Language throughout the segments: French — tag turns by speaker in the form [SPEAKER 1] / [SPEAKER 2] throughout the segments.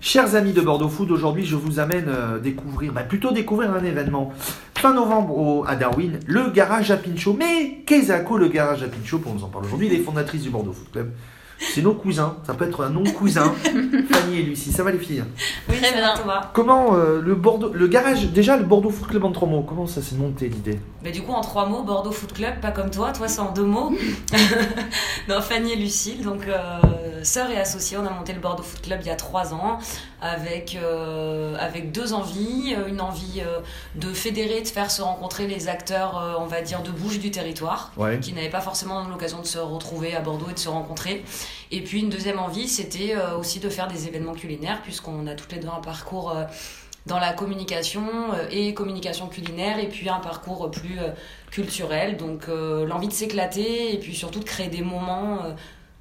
[SPEAKER 1] Chers amis de Bordeaux Food, aujourd'hui je vous amène euh, découvrir, bah, plutôt découvrir un événement. Fin novembre au- à Darwin, le garage à Pinchot. Mais qu'est-ce à quoi le garage à Pinchot Pour nous en parler aujourd'hui, les fondatrices du Bordeaux Food Club. C'est nos cousins, ça peut être un nom cousin, Fanny et Lucie. Ça va les filles?
[SPEAKER 2] Oui,
[SPEAKER 3] Très
[SPEAKER 2] ça
[SPEAKER 3] bien.
[SPEAKER 1] Comment euh, le Bordeaux, le garage, déjà le Bordeaux Food Club en trois mots, comment ça s'est monté l'idée?
[SPEAKER 2] Mais du coup, en trois mots, Bordeaux Foot Club, pas comme toi. Toi, c'est en deux mots. non, Fanny et Lucille, donc euh, sœurs et associées, on a monté le Bordeaux Foot Club il y a trois ans avec, euh, avec deux envies. Euh, Une envie euh, de fédérer, de faire se rencontrer les acteurs, euh, on va dire, de bouche du territoire
[SPEAKER 1] Ouais.
[SPEAKER 2] qui n'avaient pas forcément l'occasion de se retrouver à Bordeaux et de se rencontrer. Et puis une deuxième envie, c'était aussi de faire des événements culinaires, puisqu'on a toutes les deux un parcours dans la communication et communication culinaire, et puis un parcours plus culturel. Donc euh, l'envie de s'éclater, et puis surtout de créer des moments euh,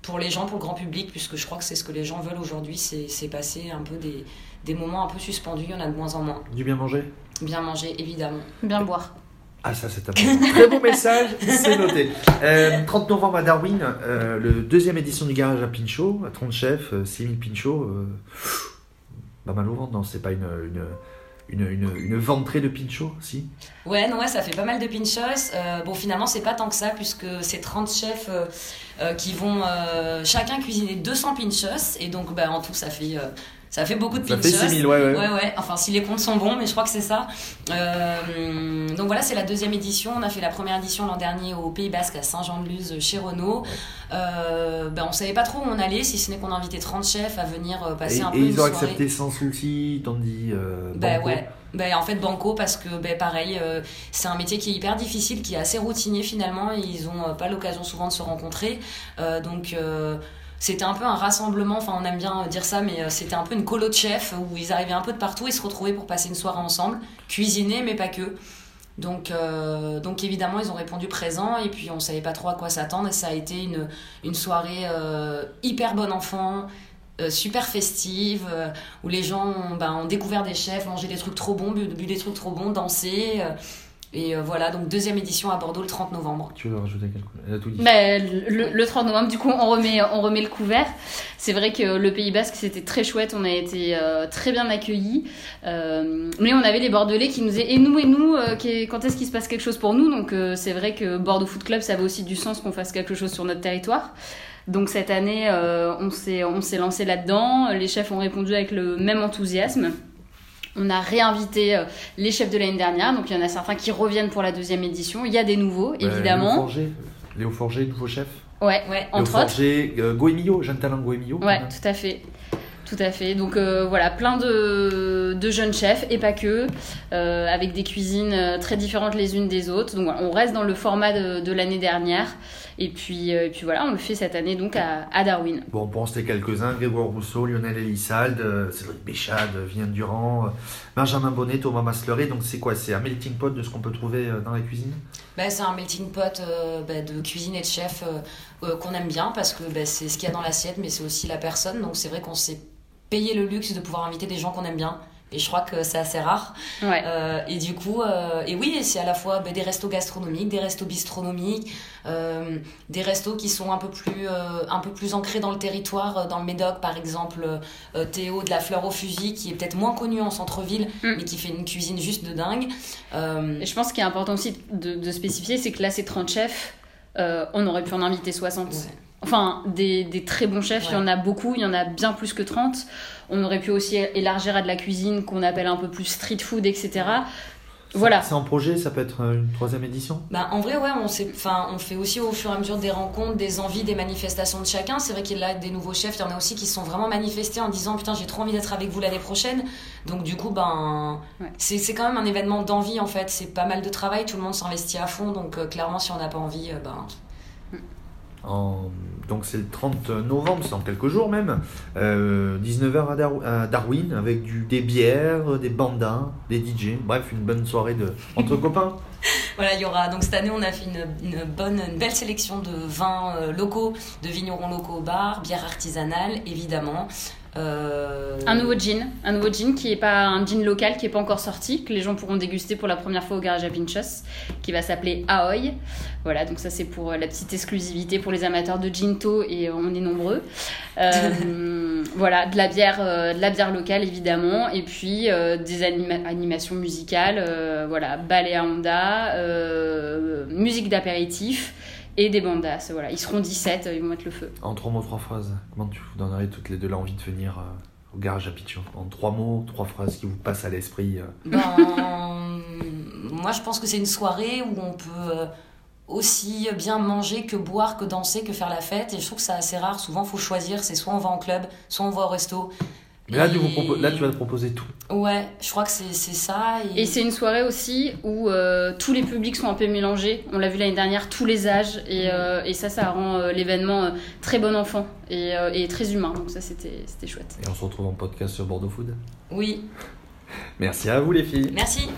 [SPEAKER 2] pour les gens, pour le grand public, puisque je crois que c'est ce que les gens veulent aujourd'hui, c'est passer un peu des, des moments un peu suspendus, il y en a de moins en moins.
[SPEAKER 1] Du bien manger?
[SPEAKER 2] Bien manger, évidemment.
[SPEAKER 3] Bien boire.
[SPEAKER 1] Ah ça c'est un bon- très beau message, c'est noté. Euh, 30 novembre à Darwin, euh, le deuxième édition du garage à Pinchot, à 30 chefs, euh, 6000 Pinchot. Euh, pas mal au ventre, non, c'est pas une, une, une, une, une ventrée de Pinchot, si
[SPEAKER 2] Ouais, non, ça fait pas mal de pinchos. Euh, bon, finalement, c'est pas tant que ça, puisque c'est 30 chefs euh, euh, qui vont chacun cuisiner 200 pinchos. Et donc, bah, en tout, ça fait, ça fait beaucoup de
[SPEAKER 1] Ça
[SPEAKER 2] pinchos.
[SPEAKER 1] fait 6000, ouais, ouais.
[SPEAKER 2] Ouais, ouais, enfin, si les comptes sont bons, mais je crois que c'est ça. Euh, donc voilà, c'est la deuxième édition. On a fait la première édition l'an dernier au Pays Basque, à Saint-Jean-de-Luz, chez Renault. Euh, ben, on savait pas trop où on allait, si ce n'est qu'on a invité 30 chefs à venir euh, passer
[SPEAKER 1] Et,
[SPEAKER 2] un peu
[SPEAKER 1] et
[SPEAKER 2] une
[SPEAKER 1] ils ont
[SPEAKER 2] soirée.
[SPEAKER 1] accepté sans souci, dit euh,
[SPEAKER 2] Ben ouais. Ben, en fait, Banco, parce que ben, pareil, euh, c'est un métier qui est hyper difficile, qui est assez routinier finalement. et Ils ont euh, pas l'occasion souvent de se rencontrer. Euh, donc. Euh, c'était un peu un rassemblement, enfin on aime bien dire ça, mais euh, c'était un peu une colo de chefs où ils arrivaient un peu de partout et se retrouvaient pour passer une soirée ensemble, cuisiner mais pas que. Donc, euh, donc évidemment ils ont répondu présent et puis on savait pas trop à quoi s'attendre et ça a été une, une soirée euh, hyper bon enfant, euh, super festive, euh, où les gens ont, ben, ont découvert des chefs, mangé des trucs trop bons, bu, bu des trucs trop bons, dansé. Et euh, voilà, donc deuxième édition à Bordeaux le 30 novembre.
[SPEAKER 1] Tu veux rajouter quelque chose? Elle a tout dit.
[SPEAKER 3] Bah, le, le 30 novembre, du coup, on remet, on remet le couvert. C'est vrai que le Pays Basque, c'était très chouette. On a été euh, très bien accueillis. Euh, mais on avait les Bordelais qui nous disaient Et nous, et nous, euh, qu'est- quand est-ce qu'il se passe quelque chose pour nous? Donc, euh, c'est vrai que Bordeaux Foot Club, ça avait aussi du sens qu'on fasse quelque chose sur notre territoire. Donc, cette année, euh, on s'est on s'est lancé là-dedans. Les chefs ont répondu avec le même enthousiasme. On a réinvité euh, les chefs de l'année dernière, donc il y en a certains qui reviennent pour la deuxième édition. Il y a des nouveaux,
[SPEAKER 1] Euh, Léo
[SPEAKER 3] évidemment.
[SPEAKER 1] Forger, Léo Forger, nouveau chef.
[SPEAKER 3] Ouais,
[SPEAKER 2] Ouais.
[SPEAKER 1] Léo
[SPEAKER 3] entre autres.
[SPEAKER 1] Forger, euh, Goemio, jeune talent Goemio.
[SPEAKER 3] Ouais, tout à fait. Tout à fait. Donc euh, voilà, plein de, de jeunes chefs et pas que, euh, avec des cuisines euh, très différentes les unes des autres. Donc voilà, on reste dans le format de, de l'année dernière. Et puis, euh, et puis voilà, on le fait cette année donc à, à Darwin.
[SPEAKER 1] Bon, en citer quelques-uns, Grégoire Rousseau, Lionel Elissalde, Cédric Béchade, Vivian Durand, Benjamin Bonnet, Thomas Masleray. Donc c'est quoi? C'est un melting pot de ce qu'on peut trouver dans la cuisine?
[SPEAKER 2] Bah, c'est un melting pot euh, bah, de cuisine et de chef qu'on aime bien parce que bah, c'est ce qu'il y a dans l'assiette, mais c'est aussi la personne. Donc c'est vrai qu'on s'est payé le luxe de pouvoir inviter des gens qu'on aime bien. Et je crois que c'est assez rare.
[SPEAKER 3] Ouais.
[SPEAKER 2] Euh, et du coup, euh, et oui, c'est à la fois bah, des restos gastronomiques, des restos bistronomiques, euh, des restos qui sont un peu plus, un peu plus ancrés dans le territoire, dans le Médoc par exemple, Théo de la Fleur au Fusil, qui est peut-être moins connu en centre-ville,
[SPEAKER 3] Mm.
[SPEAKER 2] mais qui fait une cuisine juste de dingue.
[SPEAKER 3] Et je pense qu'il est important aussi de, de spécifier, c'est que là, c'est 30 chefs. On aurait pu en inviter 60.
[SPEAKER 2] ouais.
[SPEAKER 3] Enfin, des, des très bons chefs, il y en a beaucoup, il y en a bien plus que 30. On aurait pu aussi élargir à de la cuisine qu'on appelle un peu plus street food, etc. Voilà.
[SPEAKER 1] C'est en projet, ça peut être euh, une troisième édition?
[SPEAKER 2] Bah, en vrai, ouais, on, s'est- enfin, on fait aussi au fur et à mesure des rencontres, des envies, des manifestations de chacun. C'est vrai qu'il y a des nouveaux chefs, il y en a aussi qui se sont vraiment manifestés en disant Putain, j'ai trop envie d'être avec vous l'année prochaine. Donc, du coup, ben,
[SPEAKER 3] Ouais.
[SPEAKER 2] c'est c'est quand même un événement d'envie en fait. C'est pas mal de travail, tout le monde s'investit à fond. Donc, euh, clairement, si on n'a pas envie, euh, ben,
[SPEAKER 1] En- Donc c'est le 30 novembre, c'est dans quelques jours même. Euh, 19h à, Dar- à Darwin avec du, des bières, des bandas, des DJ. Bref, une bonne soirée de... entre copains.
[SPEAKER 2] Voilà, il y aura donc cette année on a fait une, une bonne, une belle sélection de vins euh, locaux, de vignerons locaux au bar, bière artisanale évidemment. Euh,
[SPEAKER 3] Un nouveau gin, un nouveau gin qui est pas un gin local qui est pas encore sorti, que les gens pourront déguster pour la première fois au garage à Pinchos, qui va s'appeler Aoi. Voilà, donc ça c'est pour euh, la petite exclusivité pour les amateurs de ginto et euh, on est nombreux. Euh, voilà, de la bière, euh, de la bière locale évidemment, et puis des anima- animations musicales, voilà, ballet à Honda, musique d'apéritif et des bandas. Voilà, ils seront 17, ils vont mettre le feu.
[SPEAKER 1] En trois mots, trois phrases, comment tu vous donnerais toutes les deux l'envie de venir euh, au garage à Pichon En trois mots, trois phrases qui vous passent à l'esprit. euh.
[SPEAKER 2] Ben, moi, je pense que c'est une soirée où on peut euh, aussi bien manger que boire, que danser, que faire la fête. Et je trouve que c'est assez rare. Souvent, faut choisir. C'est soit on va en club, soit on va au resto.
[SPEAKER 1] Mais là, tu
[SPEAKER 2] Et-
[SPEAKER 1] vous propo- là, tu vas te proposer tout.
[SPEAKER 2] Ouais, je crois que c'est c'est ça. Et,
[SPEAKER 3] Et c'est une soirée aussi où euh, tous les publics sont un peu mélangés. On l'a vu l'année dernière, tous les âges. Et, euh, et ça, ça rend euh, l'événement euh, très bon enfant et, euh, et très humain. Donc ça, c'était c'était chouette.
[SPEAKER 1] Et on se retrouve en podcast sur Bordeaux Food.
[SPEAKER 2] Oui,
[SPEAKER 1] Merci à vous les filles.
[SPEAKER 2] merci.